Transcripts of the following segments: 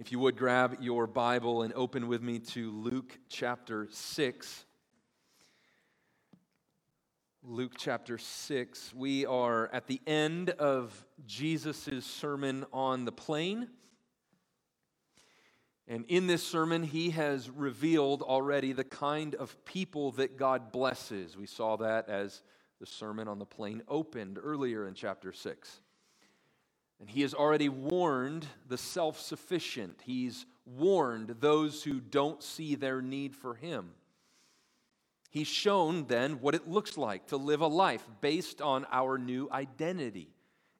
If you would grab your Bible and open with me to Luke chapter 6. Luke chapter 6. We are at the end of Jesus' sermon on the plain. And in this sermon, he has revealed already the kind of people that God blesses. We saw that as the sermon on the plain opened earlier in chapter 6. And he has already warned the self sufficient. He's warned those who don't see their need for him. He's shown then what it looks like to live a life based on our new identity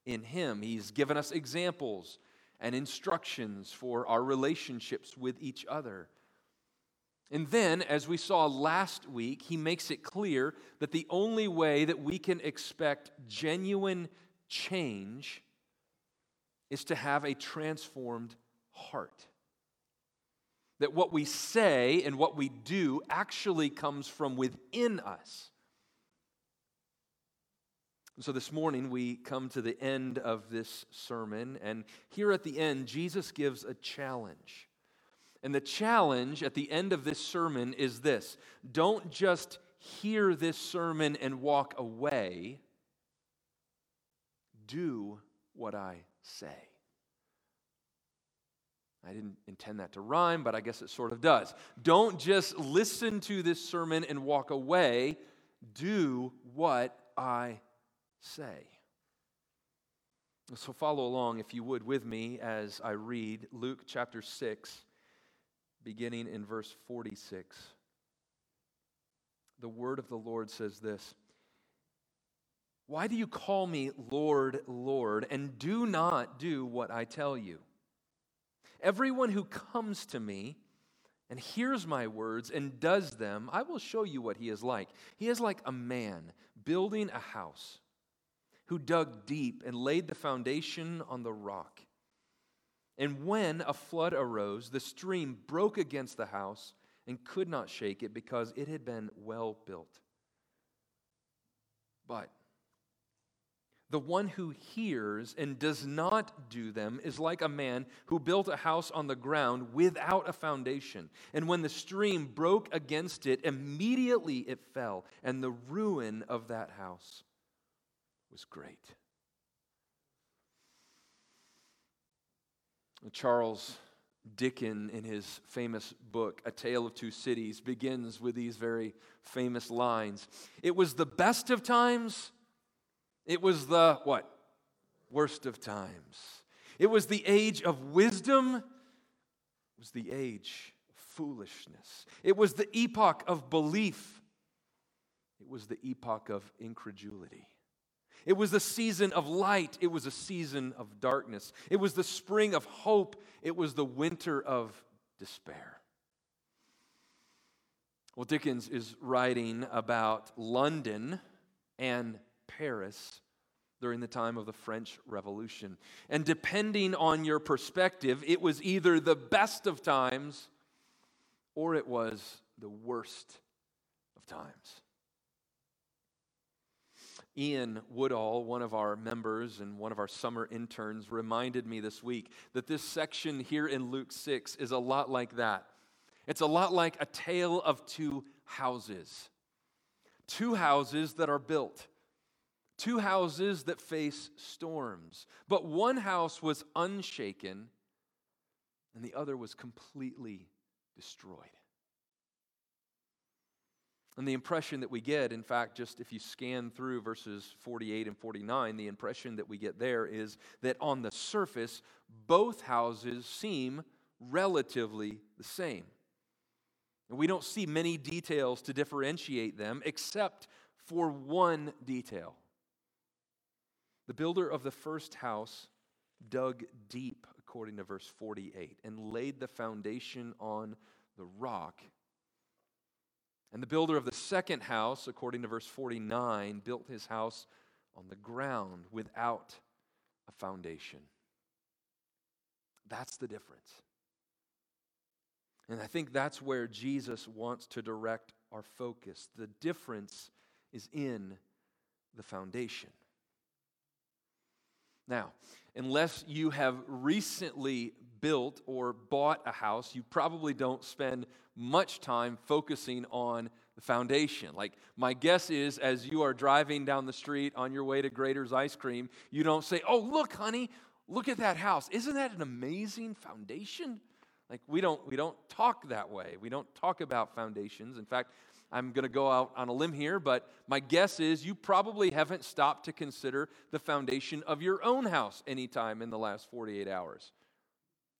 in him. He's given us examples and instructions for our relationships with each other. And then, as we saw last week, he makes it clear that the only way that we can expect genuine change is to have a transformed heart. That what we say and what we do actually comes from within us. So this morning we come to the end of this sermon, and here at the end, Jesus gives a challenge. And the challenge at the end of this sermon is this don't just hear this sermon and walk away, do what I say. I didn't intend that to rhyme, but I guess it sort of does. Don't just listen to this sermon and walk away. Do what I say. So follow along, if you would, with me as I read Luke chapter 6, beginning in verse 46. The word of the Lord says this Why do you call me Lord, Lord, and do not do what I tell you? Everyone who comes to me and hears my words and does them, I will show you what he is like. He is like a man building a house who dug deep and laid the foundation on the rock. And when a flood arose, the stream broke against the house and could not shake it because it had been well built. But the one who hears and does not do them is like a man who built a house on the ground without a foundation. And when the stream broke against it, immediately it fell, and the ruin of that house was great. Charles Dickens, in his famous book, A Tale of Two Cities, begins with these very famous lines It was the best of times it was the what? Worst of times. It was the age of wisdom. It was the age of foolishness. It was the epoch of belief. It was the epoch of incredulity. It was the season of light. It was a season of darkness. It was the spring of hope. It was the winter of despair. Well, Dickens is writing about London and Paris during the time of the French Revolution. And depending on your perspective, it was either the best of times or it was the worst of times. Ian Woodall, one of our members and one of our summer interns, reminded me this week that this section here in Luke 6 is a lot like that. It's a lot like a tale of two houses. Two houses that are built two houses that face storms. But one house was unshaken, and the other was completely destroyed. And the impression that we get, in fact, just if you scan through verses 48 and 49, the impression that we get there is that on the surface, both houses seem relatively the same. And we don't see many details to differentiate them except for one detail. The builder of the first house dug deep, according to verse 48, and laid the foundation on the rock. And the builder of the second house, according to verse 49, built his house on the ground without a foundation. That's the difference. And I think that's where Jesus wants to direct our focus. The difference is in the foundation. Now, unless you have recently built or bought a house, you probably don't spend much time focusing on the foundation. Like, my guess is as you are driving down the street on your way to Graeter's Ice Cream, you don't say, Oh, look, honey, look at that house. Isn't that an amazing foundation? Like, we don't, we don't talk that way. We don't talk about foundations. In fact, I'm going to go out on a limb here, but my guess is you probably haven't stopped to consider the foundation of your own house anytime in the last 48 hours.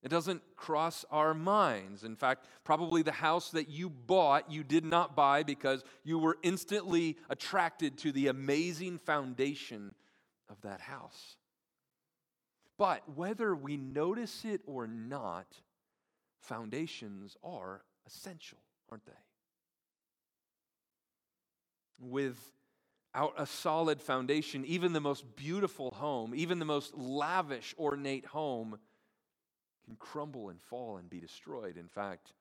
It doesn't cross our minds. In fact, probably the house that you bought, you did not buy because you were instantly attracted to the amazing foundation of that house. But whether we notice it or not, foundations are essential, aren't they? Without a solid foundation, even the most beautiful home, even the most lavish, ornate home, can crumble and fall and be destroyed. In fact,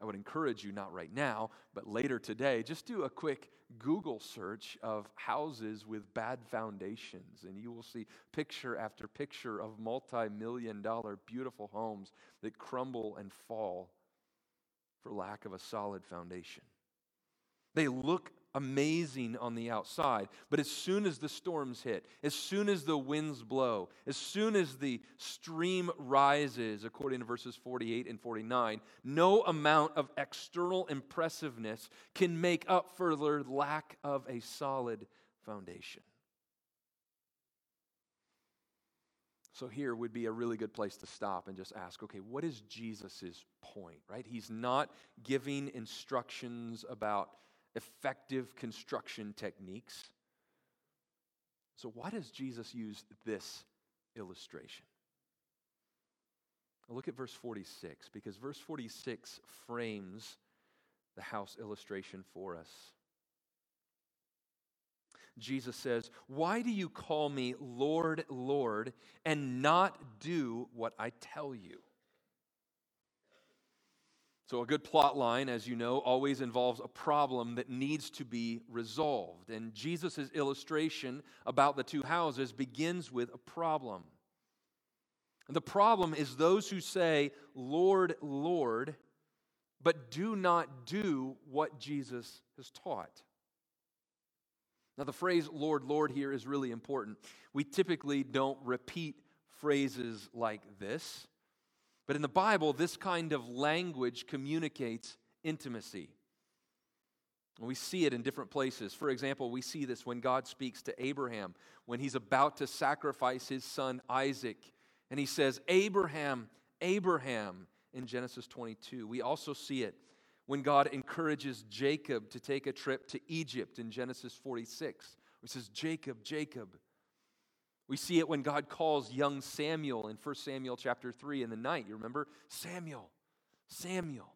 I would encourage you, not right now, but later today, just do a quick Google search of houses with bad foundations, and you will see picture after picture of multi million dollar beautiful homes that crumble and fall for lack of a solid foundation. They look amazing on the outside. But as soon as the storms hit, as soon as the winds blow, as soon as the stream rises, according to verses 48 and 49, no amount of external impressiveness can make up for the lack of a solid foundation. So, here would be a really good place to stop and just ask okay, what is Jesus' point, right? He's not giving instructions about effective construction techniques. So, why does Jesus use this illustration? look at verse 46, because verse 46 frames the house illustration for us. Jesus says, Why do you call me Lord, Lord, and not do what I tell you? So, a good plot line, as you know, always involves a problem that needs to be resolved. And Jesus' illustration about the two houses begins with a problem. And the problem is those who say, Lord, Lord, but do not do what Jesus has taught. Now, the phrase Lord, Lord here is really important. We typically don't repeat phrases like this. But in the Bible, this kind of language communicates intimacy. We see it in different places. For example, we see this when God speaks to Abraham when he's about to sacrifice his son Isaac. And he says, Abraham, Abraham, in Genesis 22. We also see it when God encourages Jacob to take a trip to Egypt in Genesis 46. He says, Jacob, Jacob. We see it when God calls young Samuel in 1 Samuel chapter 3 in the night. You remember? Samuel, Samuel.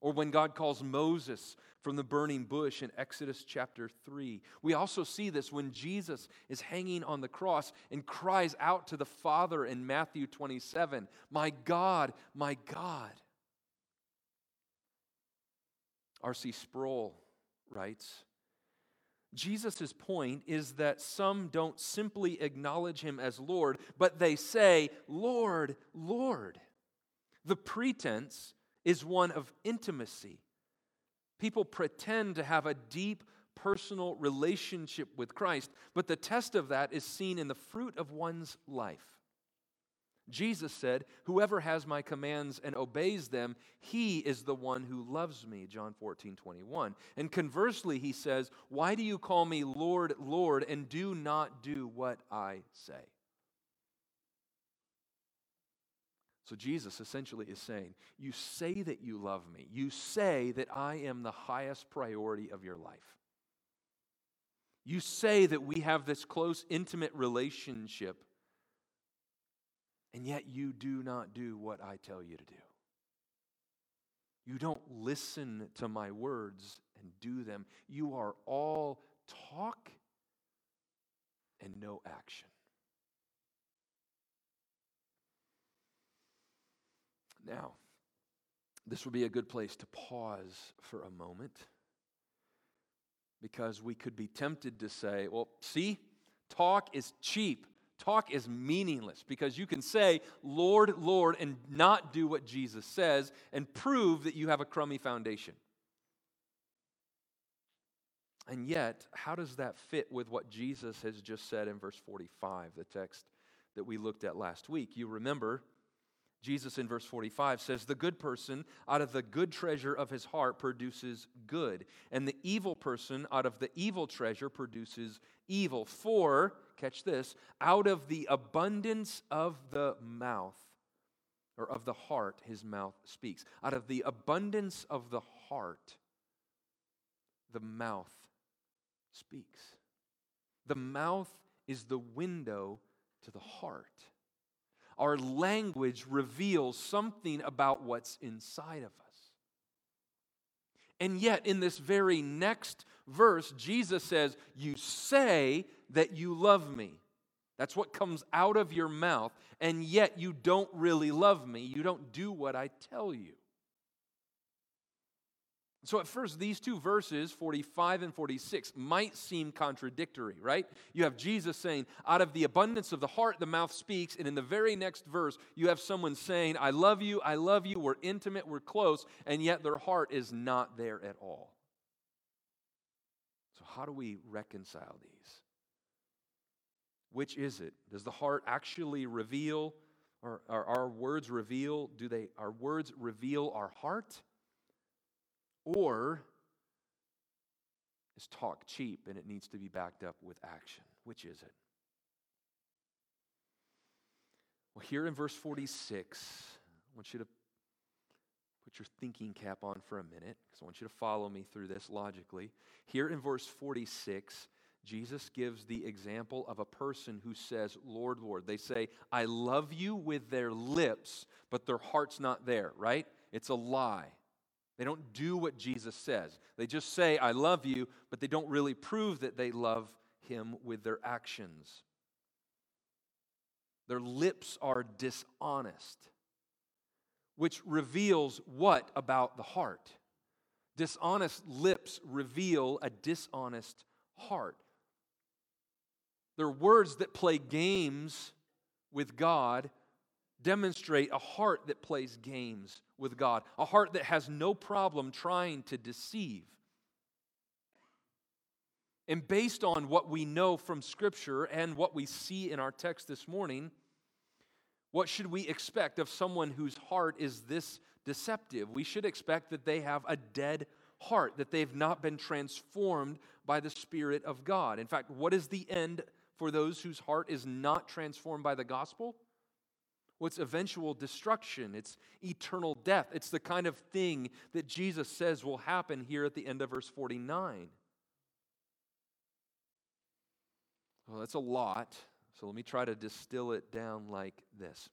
Or when God calls Moses from the burning bush in Exodus chapter 3. We also see this when Jesus is hanging on the cross and cries out to the Father in Matthew 27 My God, my God. R.C. Sproul writes Jesus' point is that some don't simply acknowledge him as Lord, but they say, Lord, Lord. The pretense is one of intimacy. People pretend to have a deep personal relationship with Christ, but the test of that is seen in the fruit of one's life. Jesus said, Whoever has my commands and obeys them, he is the one who loves me. John 14, 21. And conversely, he says, Why do you call me Lord, Lord, and do not do what I say? So Jesus essentially is saying, You say that you love me. You say that I am the highest priority of your life. You say that we have this close, intimate relationship and yet you do not do what I tell you to do. You don't listen to my words and do them. You are all talk and no action. Now, this would be a good place to pause for a moment because we could be tempted to say, well, see, talk is cheap. Talk is meaningless because you can say, Lord, Lord, and not do what Jesus says and prove that you have a crummy foundation. And yet, how does that fit with what Jesus has just said in verse 45, the text that we looked at last week? You remember, Jesus in verse 45 says, The good person out of the good treasure of his heart produces good, and the evil person out of the evil treasure produces evil. For, catch this, out of the abundance of the mouth, or of the heart, his mouth speaks. Out of the abundance of the heart, the mouth speaks. The mouth is the window to the heart. Our language reveals something about what's inside of us. And yet, in this very next verse, Jesus says, You say that you love me. That's what comes out of your mouth, and yet you don't really love me. You don't do what I tell you. So, at first, these two verses, 45 and 46, might seem contradictory, right? You have Jesus saying, Out of the abundance of the heart, the mouth speaks. And in the very next verse, you have someone saying, I love you, I love you, we're intimate, we're close, and yet their heart is not there at all. So, how do we reconcile these? Which is it? Does the heart actually reveal, or are our words reveal? Do they, our words reveal our heart? Or is talk cheap and it needs to be backed up with action? Which is it? Well, here in verse 46, I want you to put your thinking cap on for a minute because I want you to follow me through this logically. Here in verse 46, Jesus gives the example of a person who says, Lord, Lord. They say, I love you with their lips, but their heart's not there, right? It's a lie. They don't do what Jesus says. They just say, I love you, but they don't really prove that they love him with their actions. Their lips are dishonest, which reveals what about the heart? Dishonest lips reveal a dishonest heart. They're words that play games with God demonstrate a heart that plays games with God, a heart that has no problem trying to deceive. And based on what we know from Scripture and what we see in our text this morning, what should we expect of someone whose heart is this deceptive? We should expect that they have a dead heart, that they've not been transformed by the Spirit of God. In fact, what is the end for those whose heart is not transformed by the gospel? What's eventual destruction? It's eternal death. It's the kind of thing that Jesus says will happen here at the end of verse 49. Well, that's a lot, so let me try to distill it down like this.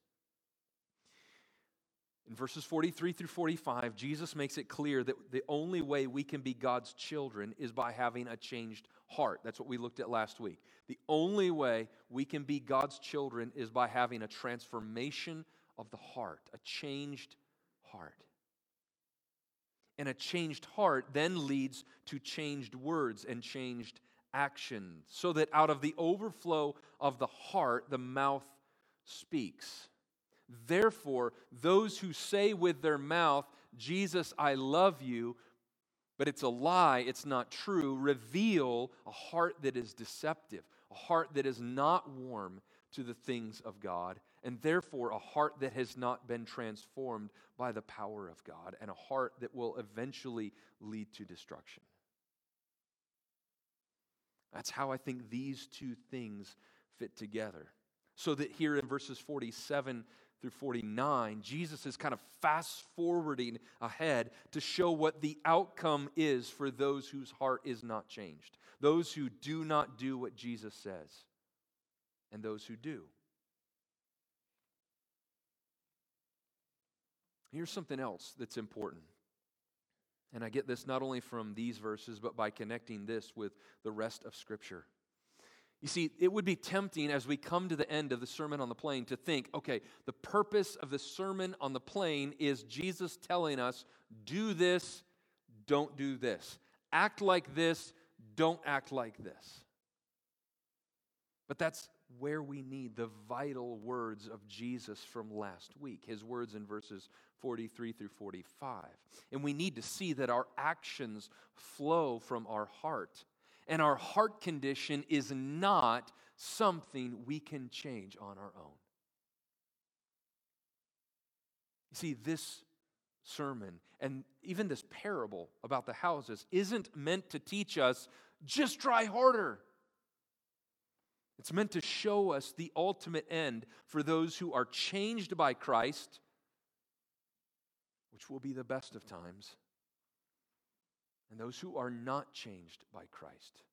In verses 43 through 45, Jesus makes it clear that the only way we can be God's children is by having a changed heart. That's what we looked at last week. The only way we can be God's children is by having a transformation of the heart, a changed heart. And a changed heart then leads to changed words and changed actions, so that out of the overflow of the heart, the mouth speaks. Therefore, those who say with their mouth, Jesus, I love you, but it's a lie, it's not true, reveal a heart that is deceptive, a heart that is not warm to the things of God, and therefore a heart that has not been transformed by the power of God, and a heart that will eventually lead to destruction. That's how I think these two things fit together. So that here in verses 47 through 49, Jesus is kind of fast forwarding ahead to show what the outcome is for those whose heart is not changed, those who do not do what Jesus says, and those who do. Here's something else that's important. And I get this not only from these verses, but by connecting this with the rest of Scripture. You see, it would be tempting as we come to the end of the Sermon on the Plain to think, okay, the purpose of the Sermon on the Plain is Jesus telling us, do this, don't do this. Act like this, don't act like this. But that's where we need the vital words of Jesus from last week, his words in verses 43 through 45. And we need to see that our actions flow from our heart. And our heart condition is not something we can change on our own. You see, this sermon and even this parable about the houses isn't meant to teach us just try harder. It's meant to show us the ultimate end for those who are changed by Christ, which will be the best of times, and those who are not changed by Christ,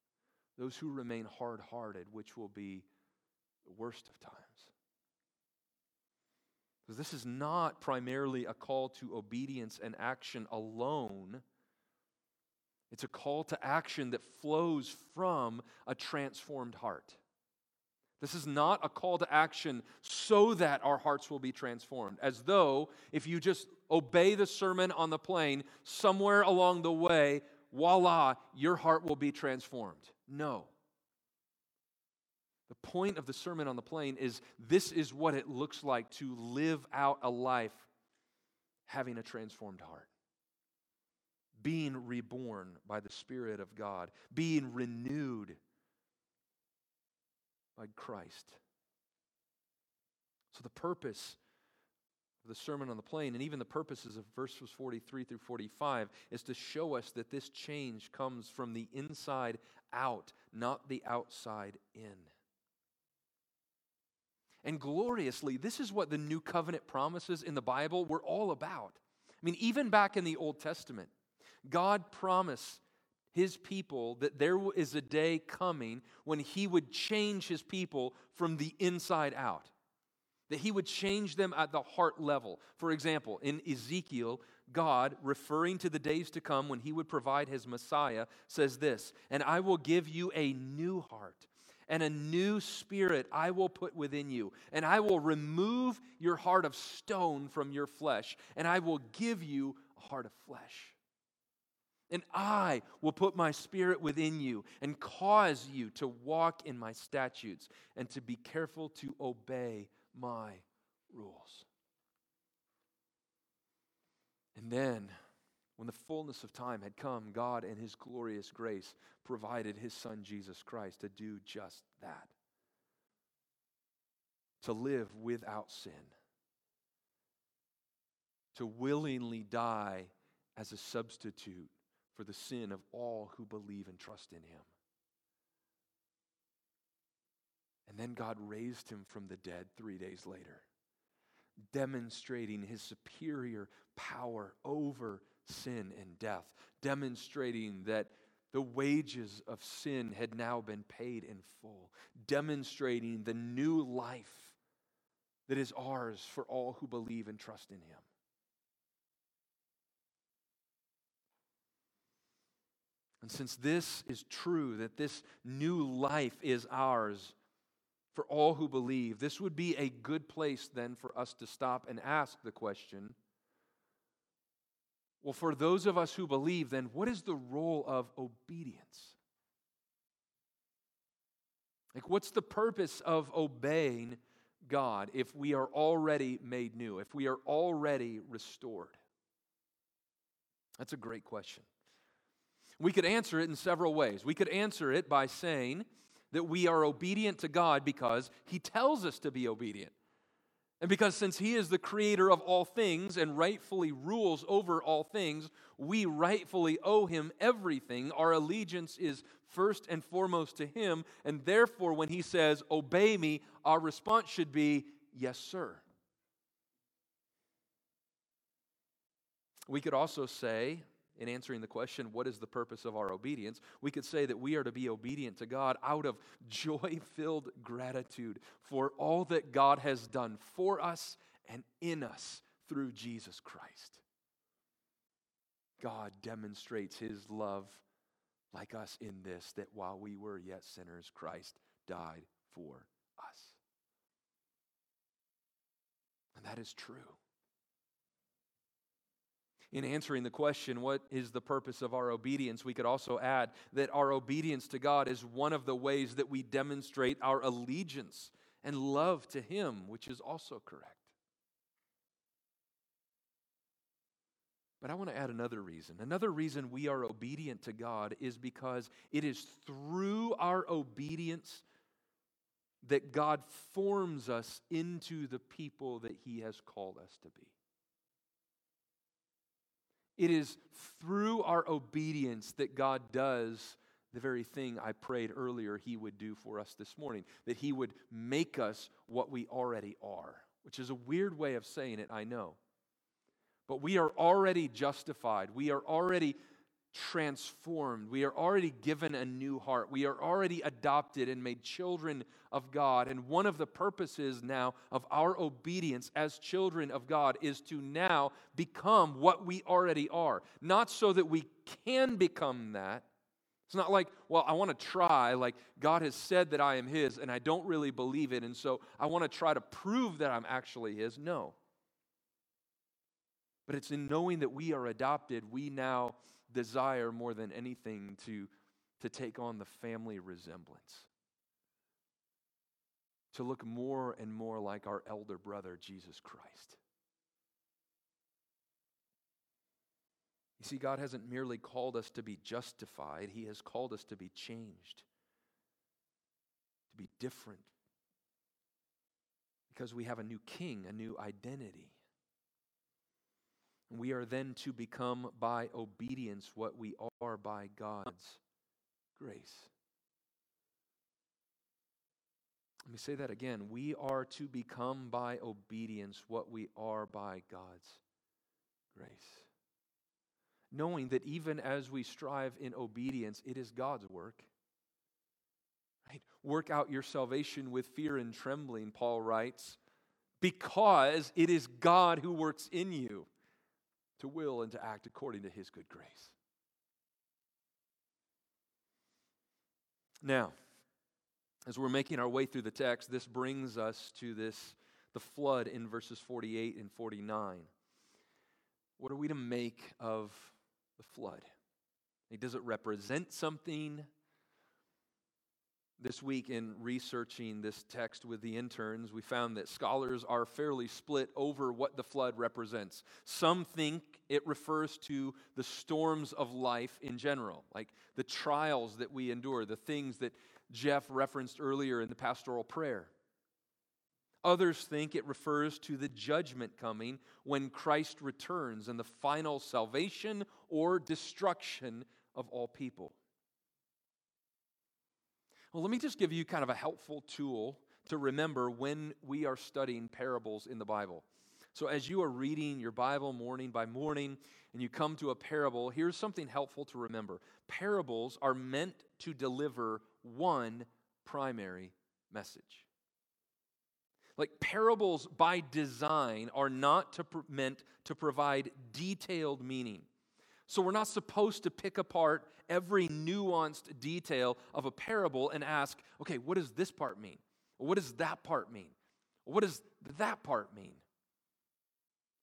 those who remain hard hearted, which will be the worst of times. This is not primarily a call to obedience and action alone. It's a call to action that flows from a transformed heart. This is not a call to action so that our hearts will be transformed, as though if you just obey the sermon on the plain, somewhere along the way, voila, your heart will be transformed. No. The point of the Sermon on the Plain is this is what it looks like to live out a life having a transformed heart, being reborn by the Spirit of God, being renewed by Christ. So, the purpose the Sermon on the Plain, and even the purposes of verses 43 through 45, is to show us that this change comes from the inside out, not the outside in. And gloriously, this is what the new covenant promises in the Bible were all about. I mean, even back in the Old Testament, God promised his people that there is a day coming when he would change his people from the inside out, that he would change them at the heart level. For example, in Ezekiel, God, referring to the days to come when he would provide his Messiah, says this And I will give you a new heart and a new spirit I will put within you. And I will remove your heart of stone from your flesh, and I will give you a heart of flesh. And I will put my spirit within you and cause you to walk in my statutes and to be careful to obey my rules. And then when the fullness of time had come, God, in His glorious grace, provided His Son Jesus Christ to do just that to live without sin, to willingly die as a substitute for the sin of all who believe and trust in Him. And then God raised him from the dead three days later, demonstrating his superior power over sin and death, demonstrating that the wages of sin had now been paid in full, demonstrating the new life that is ours for all who believe and trust in Him. And since this is true, that this new life is ours for all who believe, this would be a good place then for us to stop and ask the question well, for those of us who believe, then what is the role of obedience? Like, what's the purpose of obeying God if we are already made new, if we are already restored? That's a great question. We could answer it in several ways. We could answer it by saying that we are obedient to God because He tells us to be obedient. And because since he is the creator of all things and rightfully rules over all things, we rightfully owe him everything. Our allegiance is first and foremost to him. And therefore, when he says, Obey me, our response should be, Yes, sir. We could also say, in answering the question, what is the purpose of our obedience, we could say that we are to be obedient to God out of joy filled gratitude for all that God has done for us and in us through Jesus Christ. God demonstrates his love like us in this that while we were yet sinners, Christ died for us. And that is true. In answering the question, what is the purpose of our obedience, we could also add that our obedience to God is one of the ways that we demonstrate our allegiance and love to Him, which is also correct. But I want to add another reason. Another reason we are obedient to God is because it is through our obedience that God forms us into the people that He has called us to be. It is through our obedience that God does the very thing I prayed earlier He would do for us this morning, that He would make us what we already are, which is a weird way of saying it, I know. But we are already justified. We are already transformed. We are already given a new heart. We are already adopted and made children of God. And one of the purposes now of our obedience as children of God is to now become what we already are. Not so that we can become that. It's not like, well, I want to try, like God has said that I am His and I don't really believe it, and so I want to try to prove that I'm actually His. No. But it's in knowing that we are adopted, we now desire more than anything to, to take on the family resemblance. To look more and more like our elder brother, Jesus Christ. You see, God hasn't merely called us to be justified, He has called us to be changed, to be different. Because we have a new king, a new identity. We are then to become by obedience what we are by God's grace. Let me say that again. We are to become by obedience what we are by God's grace. Knowing that even as we strive in obedience, it is God's work. Right? Work out your salvation with fear and trembling, Paul writes, because it is God who works in you to will and to act according to his good grace. Now, as we're making our way through the text, this brings us to this the flood in verses 48 and 49. What are we to make of the flood? Does it represent something? This week, in researching this text with the interns, we found that scholars are fairly split over what the flood represents. Some think it refers to the storms of life in general, like the trials that we endure, the things that Jeff referenced earlier in the pastoral prayer. Others think it refers to the judgment coming when Christ returns and the final salvation or destruction of all people. Well, let me just give you kind of a helpful tool to remember when we are studying parables in the Bible. So, as you are reading your Bible morning by morning and you come to a parable, here's something helpful to remember. Parables are meant to deliver one primary message. Like parables by design are not to, meant to provide detailed meaning. So we're not supposed to pick apart every nuanced detail of a parable and ask, okay, what does this part mean? What does that part mean? What does that part mean?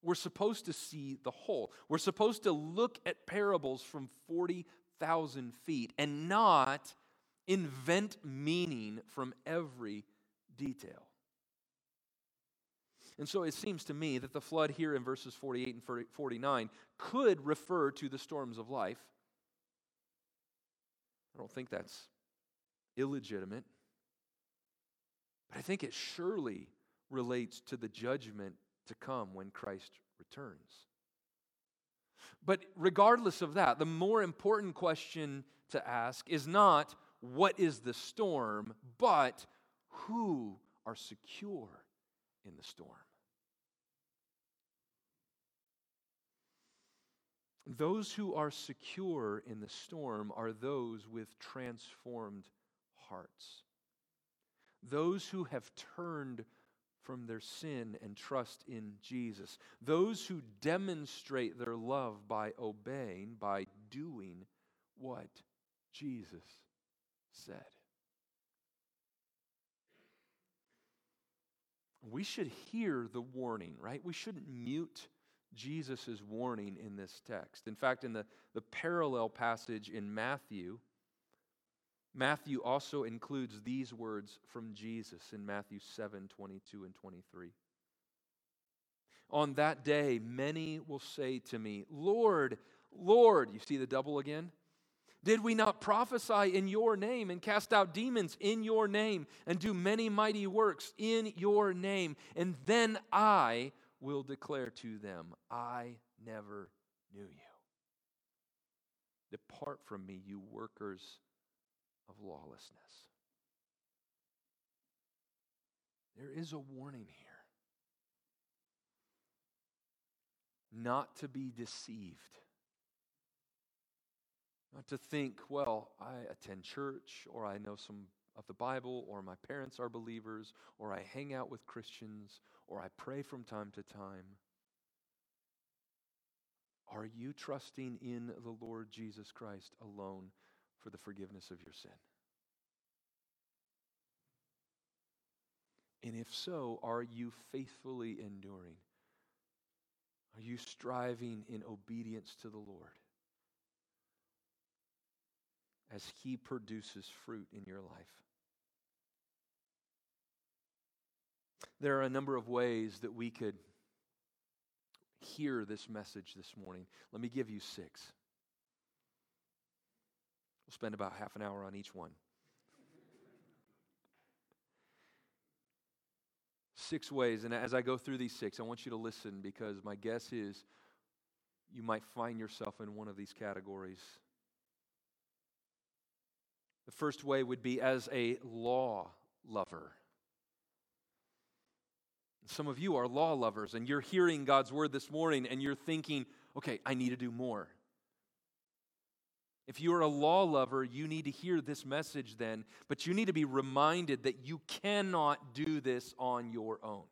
We're supposed to see the whole. We're supposed to look at parables from 40,000 feet and not invent meaning from every detail. And so it seems to me that the flood here in verses 48 and 49 could refer to the storms of life. I don't think that's illegitimate. But I think it surely relates to the judgment to come when Christ returns. But regardless of that, the more important question to ask is not what is the storm, but who are secure in the storm. Those who are secure in the storm are those with transformed hearts. Those who have turned from their sin and trust in Jesus. Those who demonstrate their love by obeying, by doing what Jesus said. We should hear the warning, right? We shouldn't mute Jesus' warning in this text. In fact, in the, the parallel passage in Matthew, Matthew also includes these words from Jesus in Matthew 7 22 and 23. On that day, many will say to me, Lord, Lord, you see the double again? Did we not prophesy in your name and cast out demons in your name and do many mighty works in your name? And then I will declare to them, I never knew you. Depart from me, you workers of lawlessness. There is a warning here not to be deceived. Not to think, well, I attend church, or I know some of the Bible, or my parents are believers, or I hang out with Christians, or I pray from time to time. Are you trusting in the Lord Jesus Christ alone for the forgiveness of your sin? And if so, are you faithfully enduring? Are you striving in obedience to the Lord as He produces fruit in your life? There are a number of ways that we could hear this message this morning. Let me give you six. We'll spend about half an hour on each one. six ways, and as I go through these six, I want you to listen because my guess is you might find yourself in one of these categories. The first way would be as a law lover. Some of you are law lovers, and you're hearing God's word this morning, and you're thinking, okay, I need to do more. If you're a law lover, you need to hear this message then, but you need to be reminded that you cannot do this on your own.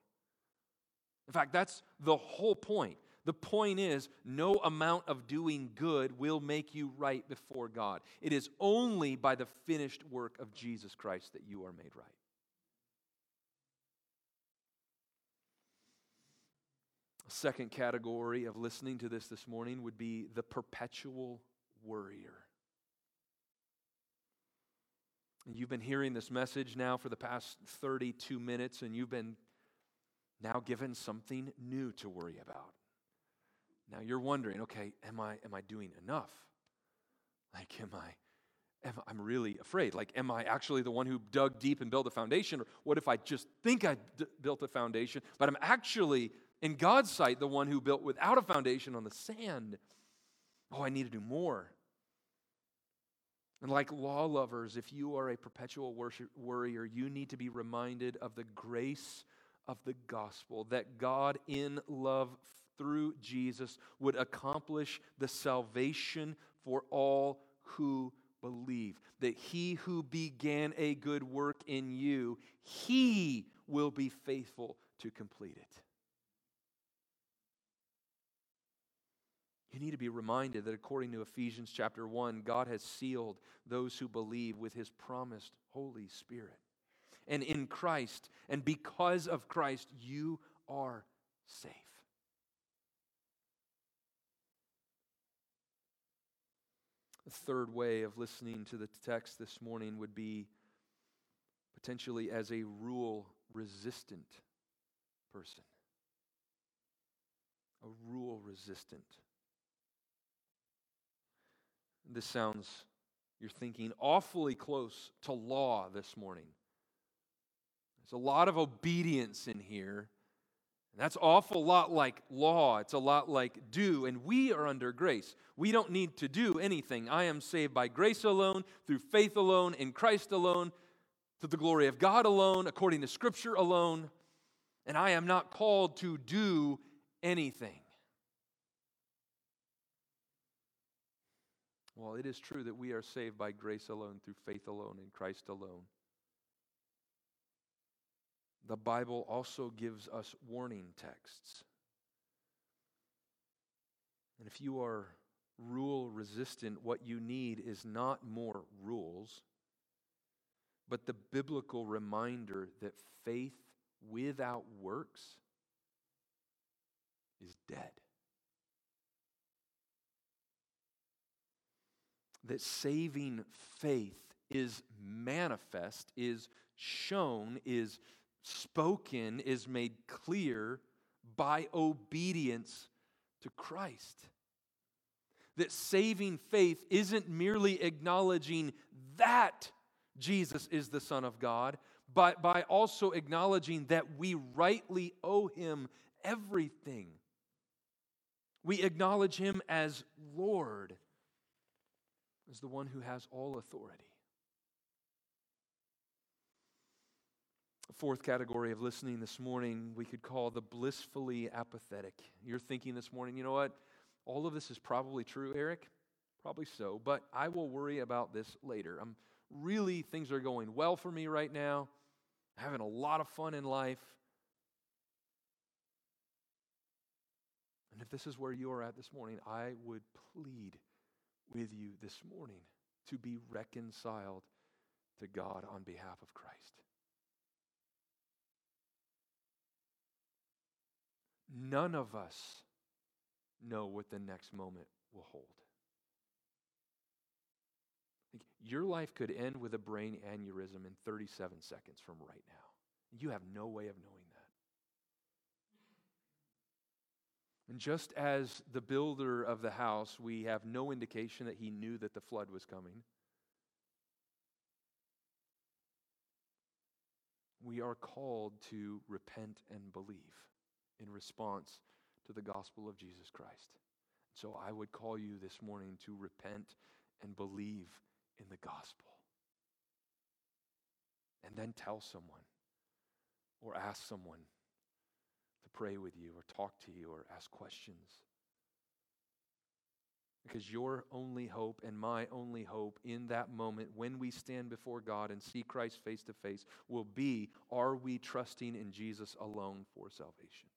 In fact, that's the whole point. The point is, no amount of doing good will make you right before God. It is only by the finished work of Jesus Christ that you are made right. Second category of listening to this this morning would be the perpetual worrier. You've been hearing this message now for the past 32 minutes, and you've been now given something new to worry about. Now you're wondering, okay, am I, am I doing enough? Like, am I, am, I'm really afraid. Like, am I actually the one who dug deep and built a foundation? Or what if I just think I d- built a foundation, but I'm actually in God's sight, the one who built without a foundation on the sand. Oh, I need to do more. And like law lovers, if you are a perpetual worship worrier, you need to be reminded of the grace of the gospel that God, in love through Jesus, would accomplish the salvation for all who believe. That he who began a good work in you, he will be faithful to complete it. You need to be reminded that according to Ephesians chapter 1, God has sealed those who believe with his promised Holy Spirit. And in Christ, and because of Christ, you are safe. The third way of listening to the text this morning would be potentially as a rule resistant person. A rule resistant this sounds, you're thinking, awfully close to law this morning. There's a lot of obedience in here. And that's awful lot like law. It's a lot like do. And we are under grace. We don't need to do anything. I am saved by grace alone, through faith alone, in Christ alone, to the glory of God alone, according to Scripture alone. And I am not called to do anything. Well, it is true that we are saved by grace alone, through faith alone, in Christ alone. The Bible also gives us warning texts. And if you are rule resistant, what you need is not more rules, but the biblical reminder that faith without works is dead. That saving faith is manifest, is shown, is spoken, is made clear by obedience to Christ. That saving faith isn't merely acknowledging that Jesus is the Son of God, but by also acknowledging that we rightly owe him everything. We acknowledge him as Lord, as the one who has all authority. Fourth category of listening this morning we could call the blissfully apathetic. You're thinking this morning, you know what? All of this is probably true, Eric. Probably so, but I will worry about this later. I'm really, things are going well for me right now, having a lot of fun in life. And if this is where you are at this morning, I would plead with you this morning to be reconciled to God on behalf of Christ. None of us know what the next moment will hold. Your life could end with a brain aneurysm in 37 seconds from right now. You have no way of knowing that. And just as the builder of the house, we have no indication that he knew that the flood was coming. We are called to repent and believe in response to the gospel of Jesus Christ. So I would call you this morning to repent and believe in the gospel. And then tell someone or ask someone to pray with you or talk to you or ask questions. Because your only hope and my only hope in that moment when we stand before God and see Christ face to face will be are we trusting in Jesus alone for salvation?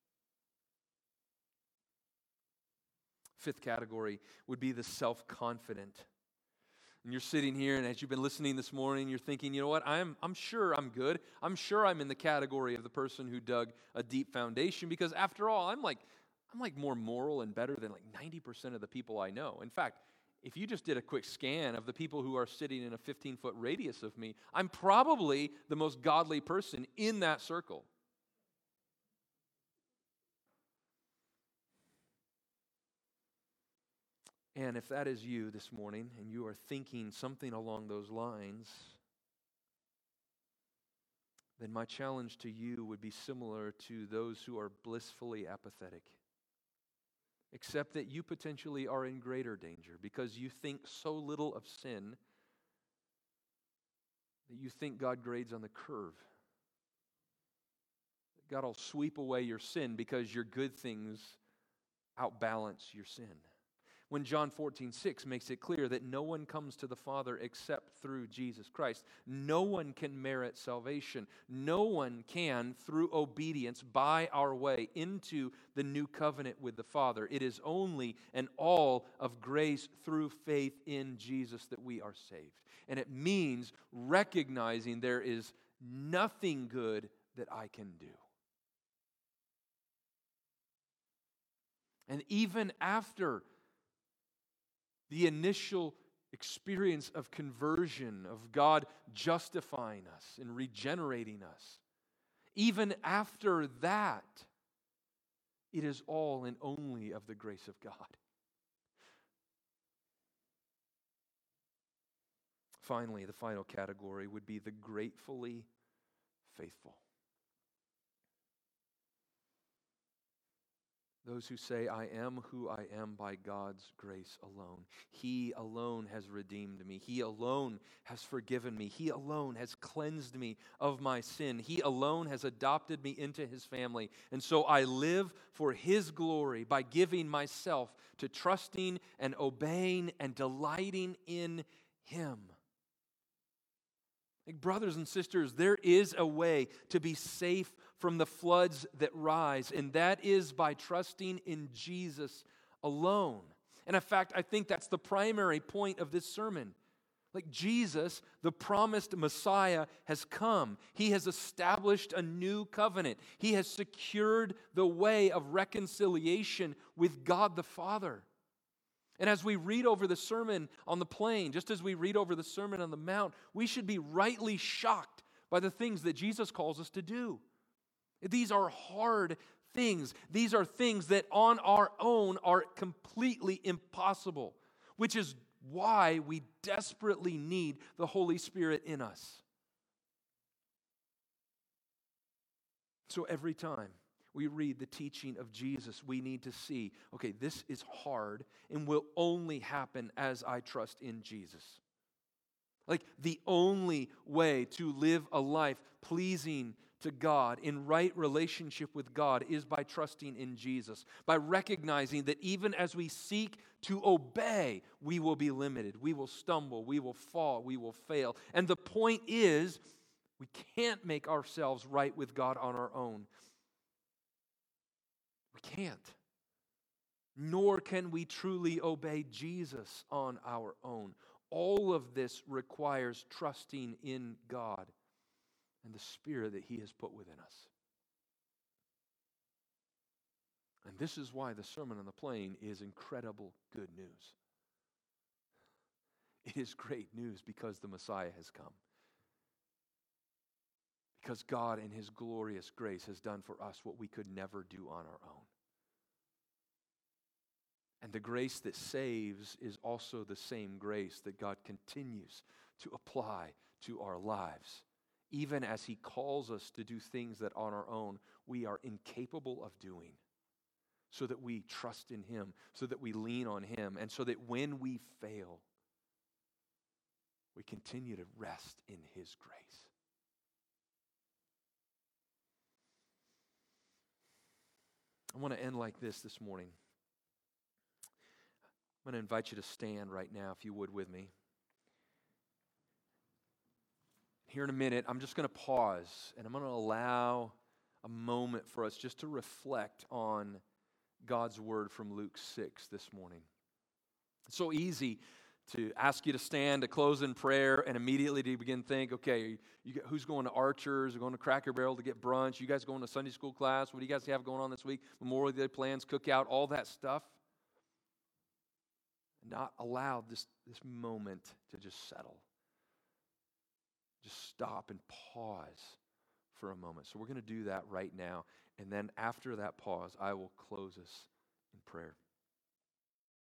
Fifth category would be the self confident. And you're sitting here, and as you've been listening this morning, you're thinking, you know what? I'm, I'm sure I'm good. I'm sure I'm in the category of the person who dug a deep foundation because, after all, I'm like, I'm like more moral and better than like 90% of the people I know. In fact, if you just did a quick scan of the people who are sitting in a 15 foot radius of me, I'm probably the most godly person in that circle. And if that is you this morning and you are thinking something along those lines, then my challenge to you would be similar to those who are blissfully apathetic. Except that you potentially are in greater danger because you think so little of sin that you think God grades on the curve. God will sweep away your sin because your good things outbalance your sin when John 14, 6 makes it clear that no one comes to the Father except through Jesus Christ. No one can merit salvation. No one can, through obedience, buy our way into the new covenant with the Father. It is only and all of grace through faith in Jesus that we are saved. And it means recognizing there is nothing good that I can do. And even after the initial experience of conversion, of God justifying us and regenerating us. Even after that, it is all and only of the grace of God. Finally, the final category would be the gratefully faithful. Those who say, I am who I am by God's grace alone. He alone has redeemed me. He alone has forgiven me. He alone has cleansed me of my sin. He alone has adopted me into his family. And so I live for his glory by giving myself to trusting and obeying and delighting in him. Like, brothers and sisters, there is a way to be safe from the floods that rise, and that is by trusting in Jesus alone. And in fact, I think that's the primary point of this sermon. Like Jesus, the promised Messiah, has come. He has established a new covenant. He has secured the way of reconciliation with God the Father. And as we read over the Sermon on the Plain, just as we read over the Sermon on the Mount, we should be rightly shocked by the things that Jesus calls us to do. These are hard things. These are things that on our own are completely impossible, which is why we desperately need the Holy Spirit in us. So every time we read the teaching of Jesus, we need to see okay, this is hard and will only happen as I trust in Jesus. Like the only way to live a life pleasing to God, in right relationship with God, is by trusting in Jesus, by recognizing that even as we seek to obey, we will be limited, we will stumble, we will fall, we will fail. And the point is, we can't make ourselves right with God on our own. We can't. Nor can we truly obey Jesus on our own. All of this requires trusting in God and the Spirit that He has put within us. And this is why the Sermon on the Plain is incredible good news. It is great news because the Messiah has come. Because God, in His glorious grace, has done for us what we could never do on our own. And the grace that saves is also the same grace that God continues to apply to our lives, even as He calls us to do things that on our own we are incapable of doing, so that we trust in Him, so that we lean on Him, and so that when we fail, we continue to rest in His grace. I want to end like this this morning. I'm going to invite you to stand right now, if you would, with me. Here in a minute, I'm just going to pause and I'm going to allow a moment for us just to reflect on God's word from Luke 6 this morning. It's so easy to ask you to stand, to close in prayer, and immediately to begin think, okay, you, who's going to Archers or going to Cracker Barrel to get brunch? You guys going to Sunday school class? What do you guys have going on this week? Memorial Day plans, cookout, all that stuff not allow this, this moment to just settle. Just stop and pause for a moment. So we're going to do that right now. And then after that pause, I will close us in prayer.